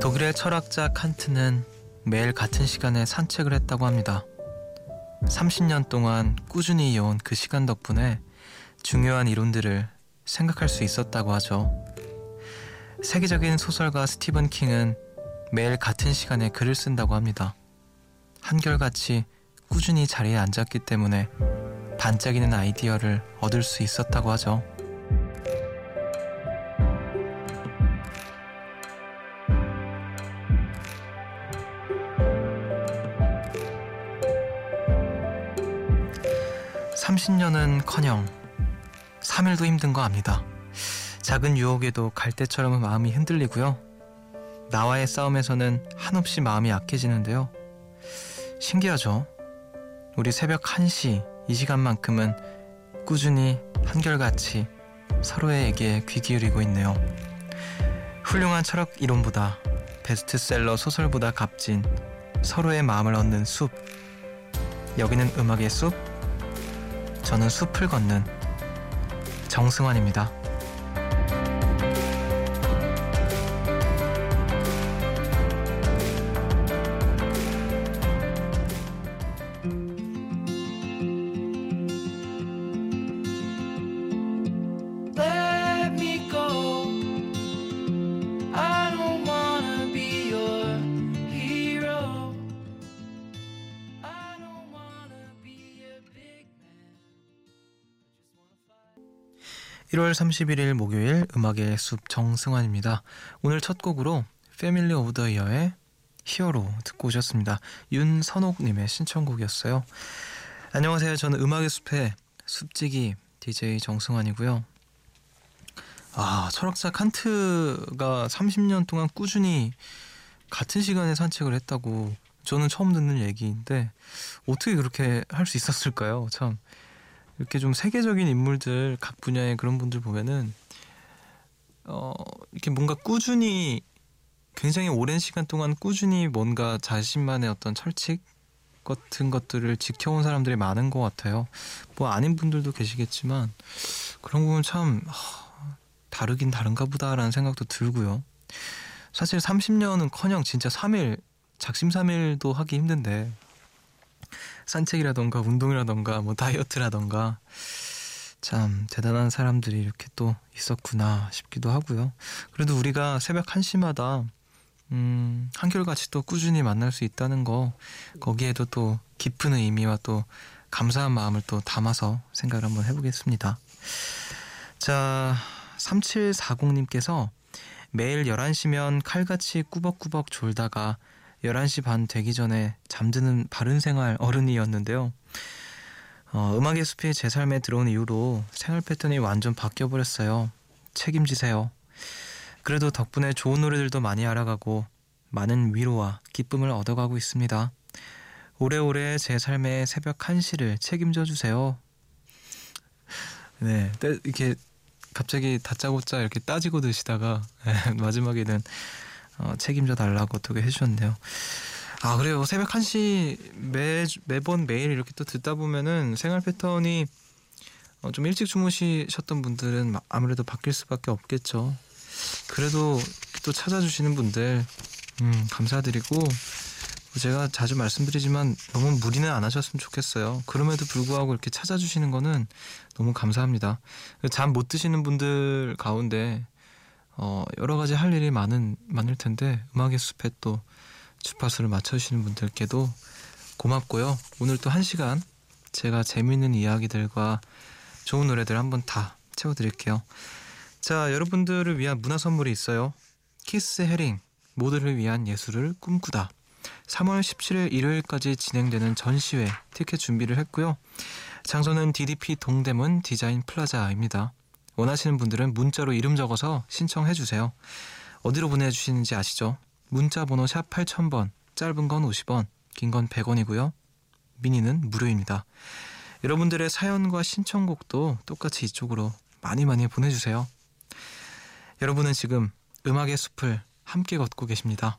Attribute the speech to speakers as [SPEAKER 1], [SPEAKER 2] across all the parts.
[SPEAKER 1] 독일의 철학자 칸트는 매일 같은 시간에 산책을 했다고 합니다. 30년 동안 꾸준히 이어온 그 시간 덕분에 중요한 이론들을 생각할 수 있었다고 하죠. 세계적인 소설가 스티븐 킹은 매일 같은 시간에 글을 쓴다고 합니다. 한결같이 꾸준히 자리에 앉았기 때문에 반짝이는 아이디어를 얻을 수 있었다고 하죠. 30년은 커녕 3일도 힘든 거 압니다. 작은 유혹에도 갈대처럼 마음이 흔들리고요. 나와의 싸움에서는 한없이 마음이 약해지는데요. 신기하죠? 우리 새벽 1시 이 시간만큼은 꾸준히 한결같이 서로에게 귀 기울이고 있네요. 훌륭한 철학 이론보다 베스트셀러 소설보다 값진 서로의 마음을 얻는 숲. 여기는 음악의 숲. 저는 숲을 걷는 정승환입니다. 1월 31일 목요일 음악의 숲 정승환입니다. 오늘 첫 곡으로 Family of the Year의 Hero 듣고 오셨습니다. 윤선옥님의 신청곡이었어요. 안녕하세요. 저는 음악의 숲의 숲지기 DJ 정승환이고요. 아, 철학자 칸트가 30년 동안 꾸준히 같은 시간에 산책을 했다고 저는 처음 듣는 얘기인데 어떻게 그렇게 할 수 있었을까요? 참 이렇게 좀 세계적인 인물들 각 분야의 그런 분들 보면은 어 이렇게 뭔가 꾸준히 굉장히 오랜 시간 동안 꾸준히 뭔가 자신만의 어떤 철칙 같은 것들을 지켜온 사람들이 많은 것 같아요. 뭐 아닌 분들도 계시겠지만 그런 부분 참 다르긴 다른가 보다라는 생각도 들고요. 사실 30년은 커녕 진짜 3일 작심삼일도 하기 힘든데 산책이라던가 운동이라던가 뭐 다이어트라던가 참 대단한 사람들이 이렇게 또 있었구나 싶기도 하고요. 그래도 우리가 새벽 1시마다 음, 한결같이 또 꾸준히 만날 수 있다는 거 거기에도 또 깊은 의미와 또 감사한 마음을 또 담아서 생각을 한번 해보겠습니다. 자, 3740님께서 매일 11시면 칼같이 꾸벅꾸벅 졸다가 11시 반 되기 전에 잠드는 바른 생활 어른이었는데요. 어, 음악의 숲이 제 삶에 들어온 이후로 생활 패턴이 완전 바뀌어버렸어요. 책임지세요. 그래도 덕분에 좋은 노래들도 많이 알아가고 많은 위로와 기쁨을 얻어가고 있습니다. 오래오래 제 삶의 새벽 1시를 책임져 주세요. 네, 이렇게 갑자기 다짜고짜 이렇게 따지고 드시다가 마지막에는 어, 책임져 달라고 어떻게 해주셨네요. 아 그래요. 새벽 1시 매, 매번 매일 이렇게 또 듣다 보면은 생활 패턴이 어, 좀 일찍 주무시셨던 분들은 아무래도 바뀔 수밖에 없겠죠. 그래도 또 찾아주시는 분들 음, 감사드리고 제가 자주 말씀드리지만 너무 무리는 안 하셨으면 좋겠어요. 그럼에도 불구하고 이렇게 찾아주시는 거는 너무 감사합니다. 잠 못 드시는 분들 가운데 어, 여러 가지 할 일이 많은 많을 텐데 음악의 숲에 또 주파수를 맞춰주시는 분들께도 고맙고요. 오늘 또 한 시간 제가 재미있는 이야기들과 좋은 노래들 한번 다 채워드릴게요. 자, 여러분들을 위한 문화 선물이 있어요. 키스 헤링 모두를 위한 예술을 꿈꾸다. 3월 17일 일요일까지 진행되는 전시회 티켓 준비를 했고요. 장소는 DDP 동대문 디자인 플라자입니다. 원하시는 분들은 문자로 이름 적어서 신청해 주세요. 어디로 보내주시는지 아시죠? 문자 번호 샵 8000번, 짧은 건 50원, 긴 건 100원이고요. 미니는 무료입니다. 여러분들의 사연과 신청곡도 똑같이 이쪽으로 많이 많이 보내주세요. 여러분은 지금 음악의 숲을 함께 걷고 계십니다.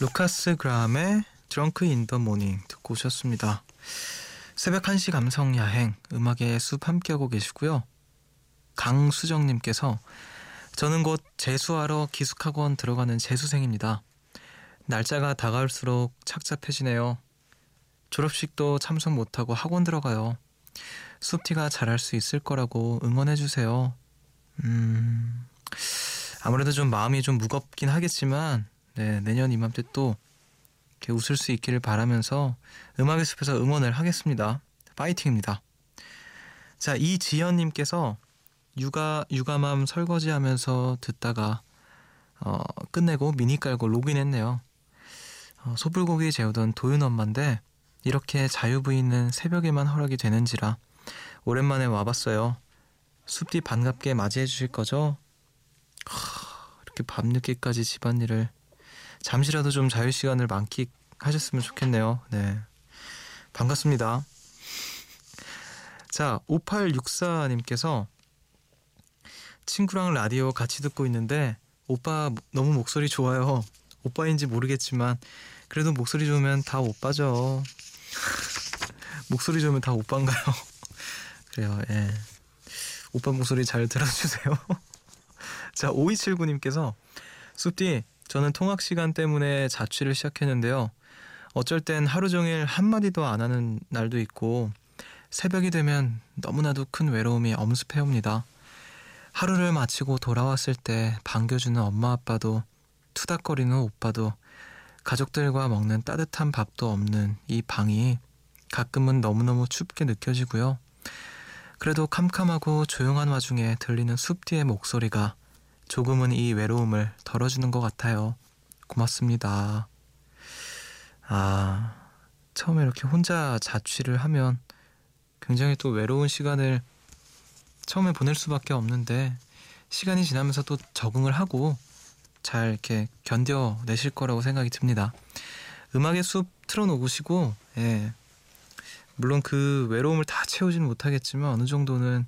[SPEAKER 1] Lukas Graham의 Drunk in the Morning 듣고 오셨습니다. 새벽 1시 감성 야행 음악의 숲 함께하고 계시고요. 강수정 님께서 저는 곧 재수하러 기숙학원 들어가는 재수생입니다. 날짜가 다가올수록 착잡해지네요. 졸업식도 참석 못하고 학원 들어가요. 숲디가 잘할 수 있을 거라고 응원해주세요. 음, 아무래도 좀 마음이 좀 무겁긴 하겠지만 네, 내년 이맘때 또 이렇게 웃을 수 있기를 바라면서 음악의 숲에서 응원을 하겠습니다. 파이팅입니다. 자, 이지연님께서 육아 육아맘 설거지 하면서 듣다가 어, 끝내고 미니 깔고 로그인했네요. 어, 소불고기 재우던 도윤 엄마인데 이렇게 자유부인은 새벽에만 허락이 되는지라 오랜만에 와봤어요. 숲뒤 반갑게 맞이해 주실 거죠? 하, 이렇게 밤늦게까지 집안일을 잠시라도 좀 자유 시간을 만끽하셨으면 좋겠네요. 네. 반갑습니다. 자, 5864님께서 친구랑 라디오 같이 듣고 있는데 오빠 너무 목소리 좋아요. 오빠인지 모르겠지만 그래도 목소리 좋으면 다 오빠죠. 목소리 좋으면 다 오빠인가요? 그래요. 예. 오빠 목소리 잘 들어주세요. 자, 5279님께서 숲디 저는 통학 시간 때문에 자취를 시작했는데요. 어쩔 땐 하루 종일 한마디도 안 하는 날도 있고 새벽이 되면 너무나도 큰 외로움이 엄습해옵니다. 하루를 마치고 돌아왔을 때 반겨주는 엄마 아빠도 투닥거리는 오빠도 가족들과 먹는 따뜻한 밥도 없는 이 방이 가끔은 너무너무 춥게 느껴지고요. 그래도 캄캄하고 조용한 와중에 들리는 숲 뒤의 목소리가 조금은 이 외로움을 덜어주는 것 같아요. 고맙습니다. 아, 처음에 이렇게 혼자 자취를 하면 굉장히 또 외로운 시간을 처음에 보낼 수밖에 없는데 시간이 지나면서 또 적응을 하고 잘 이렇게 견뎌내실 거라고 생각이 듭니다. 음악의 숲 틀어놓으시고, 예. 물론 그 외로움을 다 채우지는 못하겠지만 어느 정도는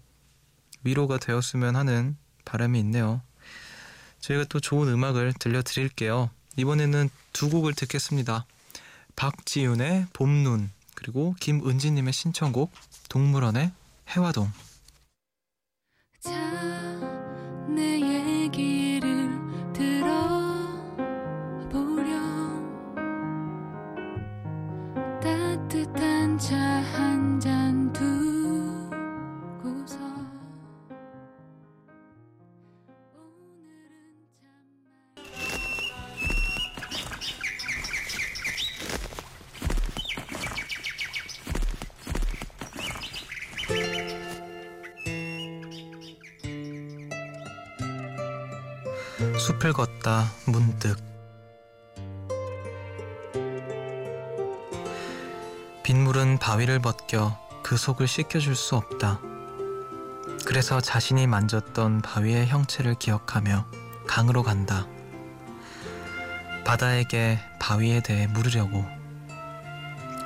[SPEAKER 1] 위로가 되었으면 하는 바람이 있네요. 저희가 또 좋은 음악을 들려드릴게요. 이번에는 두 곡을 듣겠습니다. 박지윤의 봄눈 그리고 김은지님의 신청곡 동물원의 해화동 숲을 걷다 문득 빗물은 바위를 벗겨 그 속을 씻겨줄 수 없다. 그래서 자신이 만졌던 바위의 형체를 기억하며 강으로 간다. 바다에게 바위에 대해 물으려고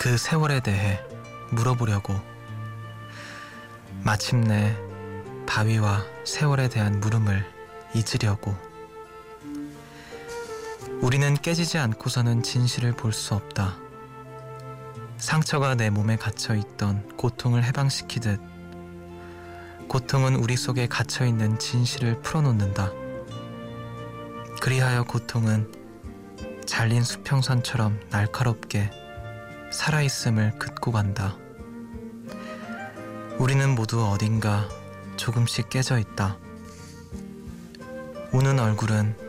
[SPEAKER 1] 그 세월에 대해 물어보려고 마침내 바위와 세월에 대한 물음을 잊으려고 우리는 깨지지 않고서는 진실을 볼 수 없다. 상처가 내 몸에 갇혀 있던 고통을 해방시키듯 고통은 우리 속에 갇혀 있는 진실을 풀어놓는다. 그리하여 고통은 잘린 수평선처럼 날카롭게 살아있음을 긋고 간다. 우리는 모두 어딘가 조금씩 깨져 있다. 우는 얼굴은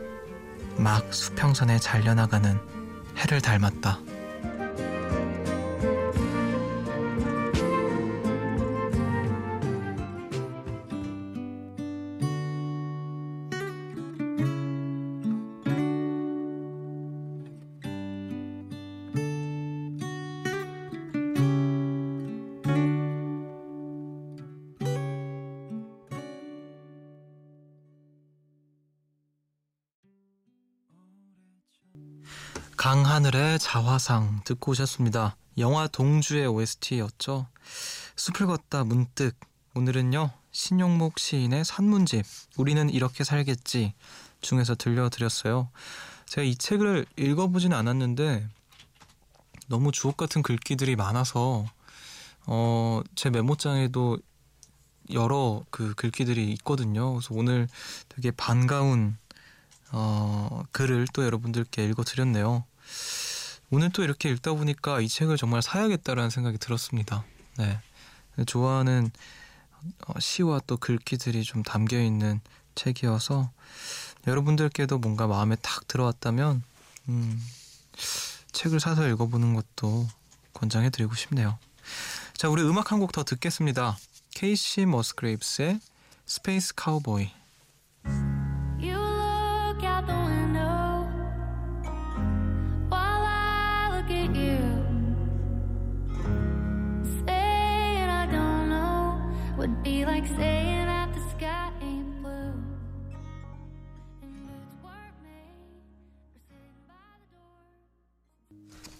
[SPEAKER 1] 막 수평선에 잘려나가는 해를 닮았다. 강하늘의 자화상 듣고 오셨습니다. 영화 동주의 OST였죠. 숲을 걷다 문득 오늘은요 신용목 시인의 산문집 우리는 이렇게 살겠지 중에서 들려드렸어요. 제가 이 책을 읽어보진 않았는데 너무 주옥 같은 글귀들이 많아서 어, 제 메모장에도 여러 그 글귀들이 있거든요. 그래서 오늘 되게 반가운 어, 글을 또 여러분들께 읽어드렸네요. 오늘 또 이렇게 읽다 보니까 이 책을 정말 사야겠다라는 생각이 들었습니다. 네. 좋아하는 어, 시와 또 글귀들이 좀 담겨 있는 책이어서 여러분들께도 뭔가 마음에 탁 들어왔다면 음, 책을 사서 읽어보는 것도 권장해드리고 싶네요. 자, 우리 음악 한 곡 더 듣겠습니다. 케이시 머스그레이브스의 스페이스 카우보이.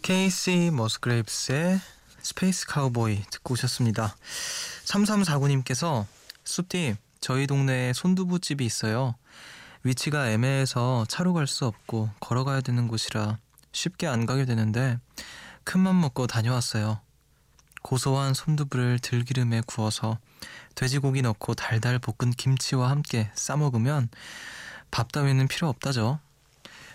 [SPEAKER 1] 케이시 머스그레이브스의 Space Cowboy 듣고 오셨습니다. 3349님께서 숲디 저희 동네에 손두부집이 있어요. 위치가 애매해서 차로 갈 수 없고 걸어가야 되는 곳이라 쉽게 안 가게 되는데 큰맘 먹고 다녀왔어요. 고소한 손두부를 들기름에 구워서 돼지고기 넣고 달달 볶은 김치와 함께 싸먹으면 밥 따위는 필요 없다죠.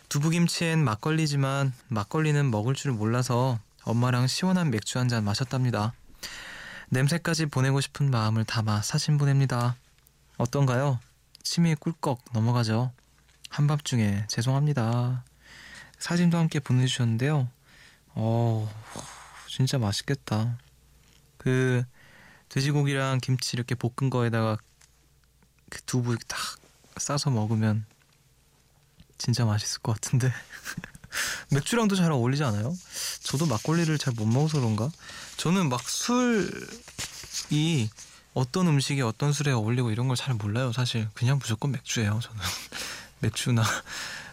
[SPEAKER 1] 두부김치엔 막걸리지만 막걸리는 먹을 줄 몰라서 엄마랑 시원한 맥주 한 잔 마셨답니다. 냄새까지 보내고 싶은 마음을 담아 사진 보냅니다. 어떤가요? 침이 꿀꺽 넘어가죠. 한밤중에 죄송합니다. 사진도 함께 보내주셨는데요. 어, 진짜 맛있겠다. 그 돼지고기랑 김치 이렇게 볶은 거에다가 그 두부 딱 싸서 먹으면 진짜 맛있을 것 같은데. 맥주랑도 잘 어울리지 않아요? 저도 막걸리를 잘 못 먹어서 그런가? 저는 막 술이 어떤 음식에 어떤 술에 어울리고 이런 걸 잘 몰라요 사실. 그냥 무조건 맥주예요 저는. 맥주나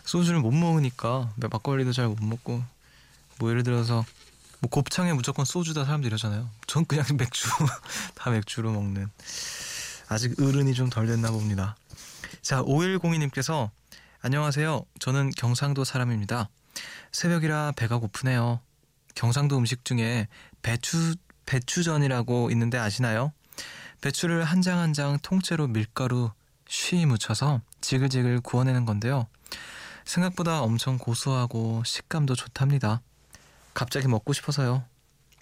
[SPEAKER 1] 소주를 못 먹으니까. 막걸리도 잘 못 먹고. 뭐 예를 들어서 뭐 곱창에 무조건 소주다 사람들 이러잖아요 전 그냥 맥주 다 맥주로 먹는 아직 어른이 좀 덜 됐나 봅니다 자 5102님께서 안녕하세요. 저는 경상도 사람입니다. 새벽이라 배가 고프네요. 경상도 음식 중에 배추 배추전이라고 있는데 아시나요? 배추를 한 장 한 장 통째로 밀가루 쉬 묻혀서 지글지글 구워내는 건데요. 생각보다 엄청 고소하고 식감도 좋답니다. 갑자기 먹고 싶어서요.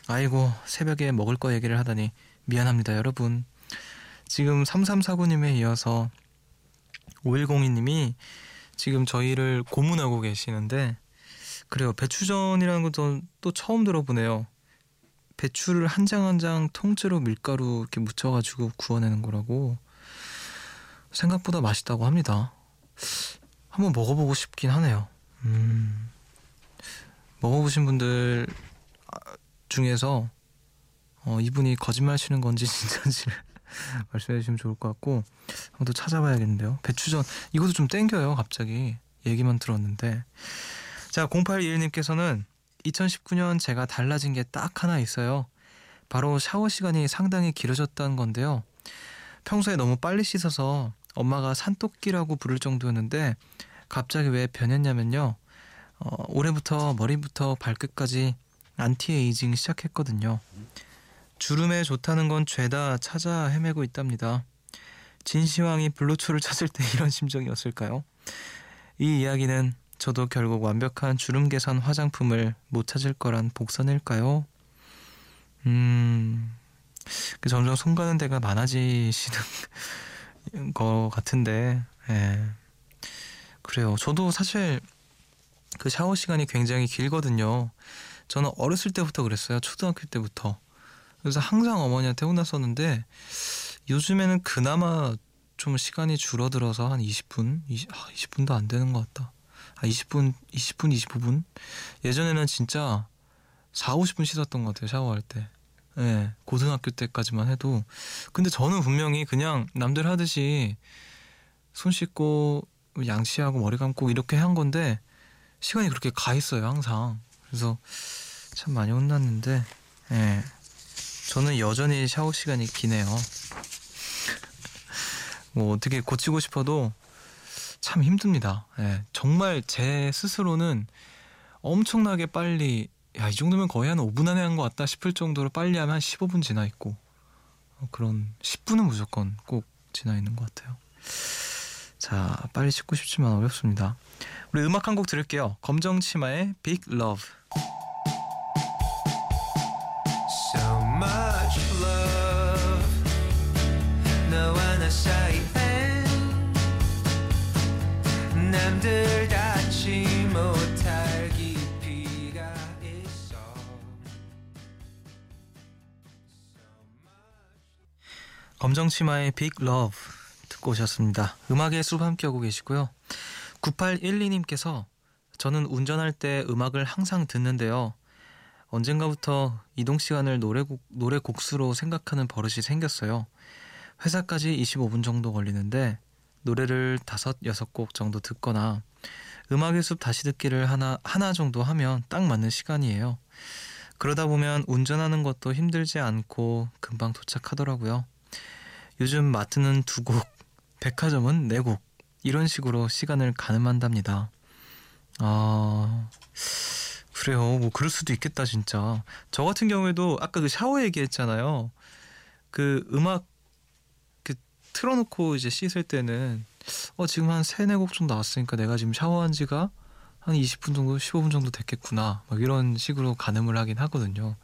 [SPEAKER 1] 아이고, 새벽에 먹을 거 얘기를 하다니 미안합니다, 여러분. 지금 3349님에 이어서 5102님이 지금 저희를 고문하고 계시는데 그래요. 배추전이라는 것도 또 처음 들어보네요. 배추를 한 장 한 장 통째로 밀가루 이렇게 묻혀가지고 구워내는 거라고 생각보다 맛있다고 합니다. 한번 먹어보고 싶긴 하네요. 음, 먹어보신 분들 중에서 어, 이분이 거짓말 치는 건지 진짜인지를 말씀해 주시면 좋을 것 같고 한번 더 찾아봐야겠는데요. 배추전 이것도 좀 땡겨요. 갑자기 얘기만 들었는데 자 0821님께서는 2019년 제가 달라진 게 딱 하나 있어요. 바로 샤워 시간이 상당히 길어졌다는 건데요. 평소에 너무 빨리 씻어서 엄마가 산토끼라고 부를 정도였는데 갑자기 왜 변했냐면요. 어, 올해부터 머리부터 발끝까지 안티에이징 시작했거든요. 주름에 좋다는 건 죄다 찾아 헤매고 있답니다. 진시황이 불로초를 찾을 때 이런 심정이었을까요? 이 이야기는 저도 결국 완벽한 주름 개선 화장품을 못 찾을 거란 복선일까요? 음, 그 점점 손 가는 데가 많아지시는 것 같은데, 예. 그래요. 저도 사실 그 샤워 시간이 굉장히 길거든요. 저는 어렸을 때부터 그랬어요. 초등학교 때부터. 그래서 항상 어머니한테 혼났었는데 요즘에는 그나마 좀 시간이 줄어들어서 한 20분, 20, 아, 20분도 안 되는 것 같다. 아, 20분, 20분, 25분? 예전에는 진짜 4, 50분 씻었던 것 같아요, 샤워할 때. 예, 네, 고등학교 때까지만 해도. 근데 저는 분명히 그냥 남들 하듯이 손 씻고 양치하고 머리 감고 이렇게 한 건데 시간이 그렇게 가 있어요 항상. 그래서 참 많이 혼났는데 예. 저는 여전히 샤워 시간이 기네요. 뭐 어떻게 고치고 싶어도 참 힘듭니다. 예. 정말 제 스스로는 엄청나게 빨리 야 이 정도면 거의 한 5분 안에 한 것 같다 싶을 정도로 빨리 하면 한 15분 지나 있고 어, 그런 10분은 무조건 꼭 지나 있는 것 같아요. 자 빨리 씻고 싶지만 어렵습니다. 우리 음악 한 곡 들을게요. 검정 치마의 Big Love.
[SPEAKER 2] So much love 너와 나 사이엔 남들 닿지 못할 깊이가 있어
[SPEAKER 1] 검정 치마의 Big Love 듣고 오셨습니다. 음악의 숲 함께하고 계시고요. 9812님께서 저는 운전할 때 음악을 항상 듣는데요. 언젠가부터 이동 시간을 노래곡, 노래 곡수로 생각하는 버릇이 생겼어요. 회사까지 25분 정도 걸리는데 노래를 다섯 여섯 곡 정도 듣거나 음악의 숲 다시 듣기를 하나 하나 정도 하면 딱 맞는 시간이에요. 그러다 보면 운전하는 것도 힘들지 않고 금방 도착하더라고요. 요즘 마트는 두 곡, 백화점은 네곡 이런 식으로 시간을 가늠한답니다. 아 그래요. 뭐 그럴 수도 있겠다 진짜. 저 같은 경우에도 아까 그 샤워 얘기했잖아요. 그 음악 그 틀어놓고 이제 씻을 때는 어 지금 한 세네 곡 정도 나왔으니까 내가 지금 샤워한 지가 한 20분 정도 15분 정도 됐겠구나 막 이런 식으로 가늠을 하긴 하거든요.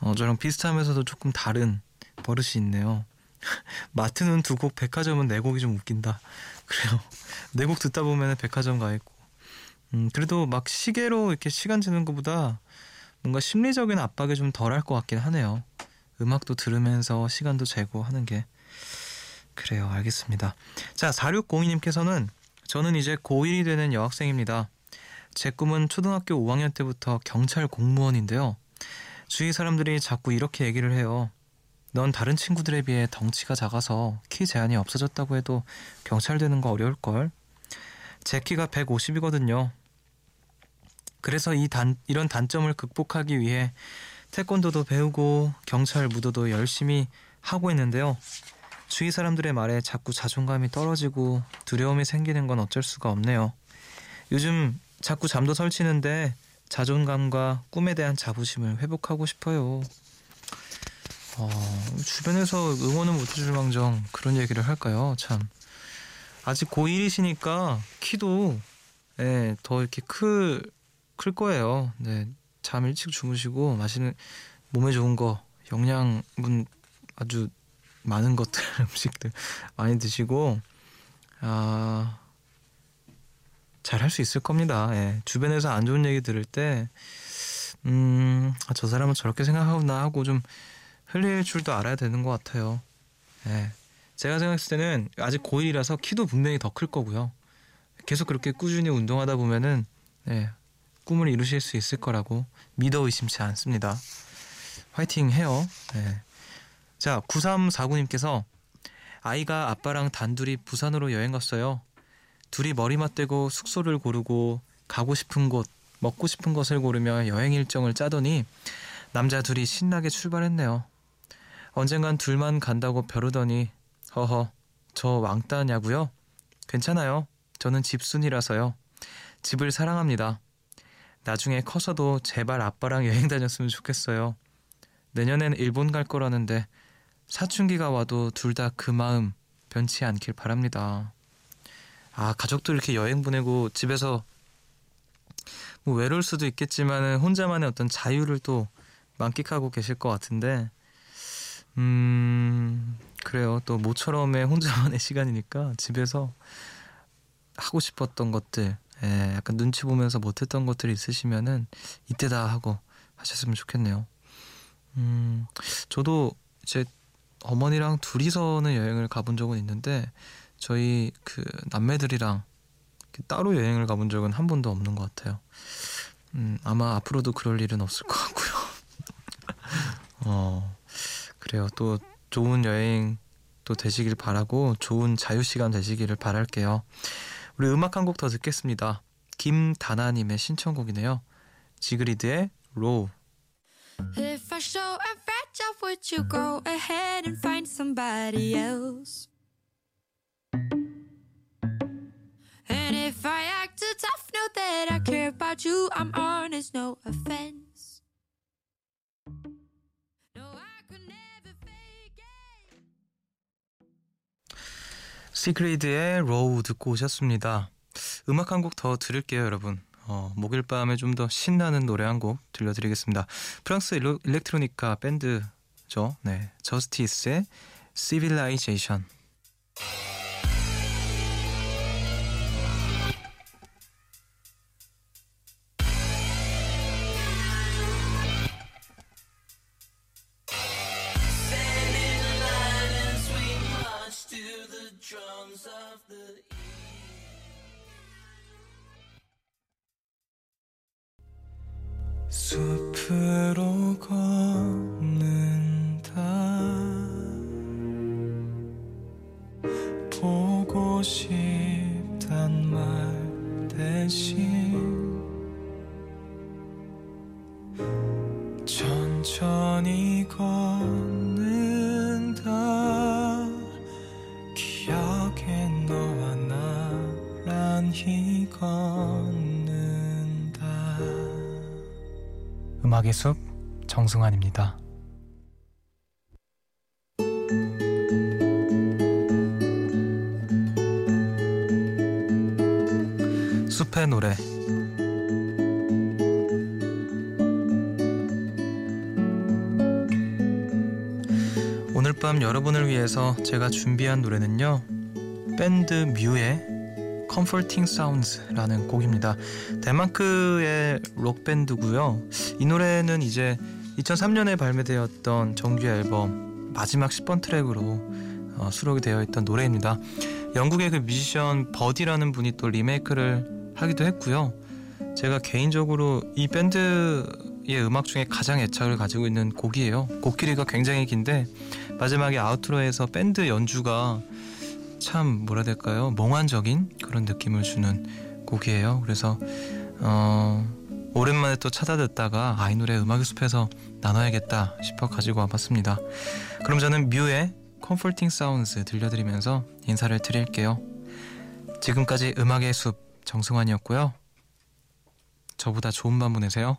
[SPEAKER 1] 어 저랑 비슷하면서도 조금 다른 버릇이 있네요. 마트는 두 곡, 백화점은 네 곡이 좀 웃긴다. 그래요. 네 곡 듣다 보면 백화점 가 있고. 음, 그래도 막 시계로 이렇게 시간 재는 것보다 뭔가 심리적인 압박이 좀 덜할 것 같긴 하네요. 음악도 들으면서 시간도 재고 하는 게. 그래요. 알겠습니다. 자, 4602님께서는 저는 이제 고1이 되는 여학생입니다. 제 꿈은 초등학교 5학년 때부터 경찰 공무원인데요. 주위 사람들이 자꾸 이렇게 얘기를 해요. 넌 다른 친구들에 비해 덩치가 작아서 키 제한이 없어졌다고 해도 경찰 되는 거 어려울걸? 제 키가 150이거든요. 그래서 이 단, 이런 단점을 극복하기 위해 태권도도 배우고 경찰 무도도 열심히 하고 있는데요. 주위 사람들의 말에 자꾸 자존감이 떨어지고 두려움이 생기는 건 어쩔 수가 없네요. 요즘 자꾸 잠도 설치는데 자존감과 꿈에 대한 자부심을 회복하고 싶어요. 어, 주변에서 응원은 못해줄 망정 그런 얘기를 할까요? 참 아직 고1이시니까 키도 예, 더 이렇게 클, 클 거예요. 네, 잠 일찍 주무시고 맛있는 몸에 좋은 거 영양분 아주 많은 것들 음식들 많이 드시고 아, 잘 할 수 있을 겁니다. 예, 주변에서 안 좋은 얘기 들을 때 음, 아, 저 사람은 저렇게 생각하구나 하고 좀 흘릴 줄도 알아야 되는 것 같아요. 예. 제가 생각했을 때는 아직 고1이라서 키도 분명히 더 클 거고요. 계속 그렇게 꾸준히 운동하다 보면은 예, 꿈을 이루실 수 있을 거라고 믿어 의심치 않습니다. 화이팅 해요. 예. 자, 9349님께서 아이가 아빠랑 단둘이 부산으로 여행 갔어요. 둘이 머리 맞대고 숙소를 고르고 가고 싶은 곳, 먹고 싶은 것을 고르며 여행 일정을 짜더니 남자 둘이 신나게 출발했네요. 언젠간 둘만 간다고 벼르더니 허허 저 왕따냐고요? 괜찮아요. 저는 집순이라서요. 집을 사랑합니다. 나중에 커서도 제발 아빠랑 여행 다녔으면 좋겠어요. 내년엔 일본 갈 거라는데 사춘기가 와도 둘 다 그 마음 변치 않길 바랍니다. 아 가족들 이렇게 여행 보내고 집에서 뭐 외로울 수도 있겠지만 혼자만의 어떤 자유를 또 만끽하고 계실 것 같은데 음 그래요 또 모처럼의 혼자만의 시간이니까 집에서 하고 싶었던 것들 예, 약간 눈치 보면서 못했던 것들이 있으시면은 이때다 하고 하셨으면 좋겠네요. 음 저도 제 어머니랑 둘이서는 여행을 가본 적은 있는데 저희 그 남매들이랑 따로 여행을 가본 적은 한 번도 없는 것 같아요. 음, 아마 앞으로도 그럴 일은 없을 것 같고요. 어, 그래요. 또 좋은 여행 또 되시길 바라고 좋은 자유 시간 되시기를 바랄게요. 우리 음악 한 곡 더 듣겠습니다. 김다나님의 신청곡이네요. Sigrid의 Raw.
[SPEAKER 3] If I show I'm fragile, would you go ahead and find somebody else? And if I act tough, know that I care about you. I'm honest, no offense.
[SPEAKER 1] Sigrid의 Raw 듣고 오셨습니다. 음악 한 곡 더 들을게요, 여러분. 어, 목요일 밤에 좀 더 신나는 노래 한 곡 들려드리겠습니다. 프랑스 일로, 일렉트로니카 밴드죠. 네, Justice의 Civilization. 숲으로 걷 숲 정승환입니다. 숲의 노래 오늘 밤 여러분을 위해서 제가 준비한 노래는요 밴드 뮤의 Comforting Sounds라는 곡입니다. 덴마크의 록 밴드고요. 이 노래는 이제 2003년에 발매되었던 정규 앨범 마지막 10번 트랙으로 어, 수록이 되어 있던 노래입니다. 영국의 그 뮤지션 버디라는 분이 또 리메이크를 하기도 했고요. 제가 개인적으로 이 밴드의 음악 중에 가장 애착을 가지고 있는 곡이에요. 곡 길이가 굉장히 긴데 마지막에 아우트로에서 밴드 연주가 참 뭐라 될까요? 몽환적인 그런 느낌을 주는 곡이에요. 그래서 어, 오랜만에 또 찾아 듣다가 아 이 노래 음악의 숲에서 나눠야겠다 싶어 가지고 와봤습니다. 그럼 저는 뮤의 Comforting Sounds 들려드리면서 인사를 드릴게요. 지금까지 음악의 숲 정승환이었고요. 저보다 좋은 밤 보내세요.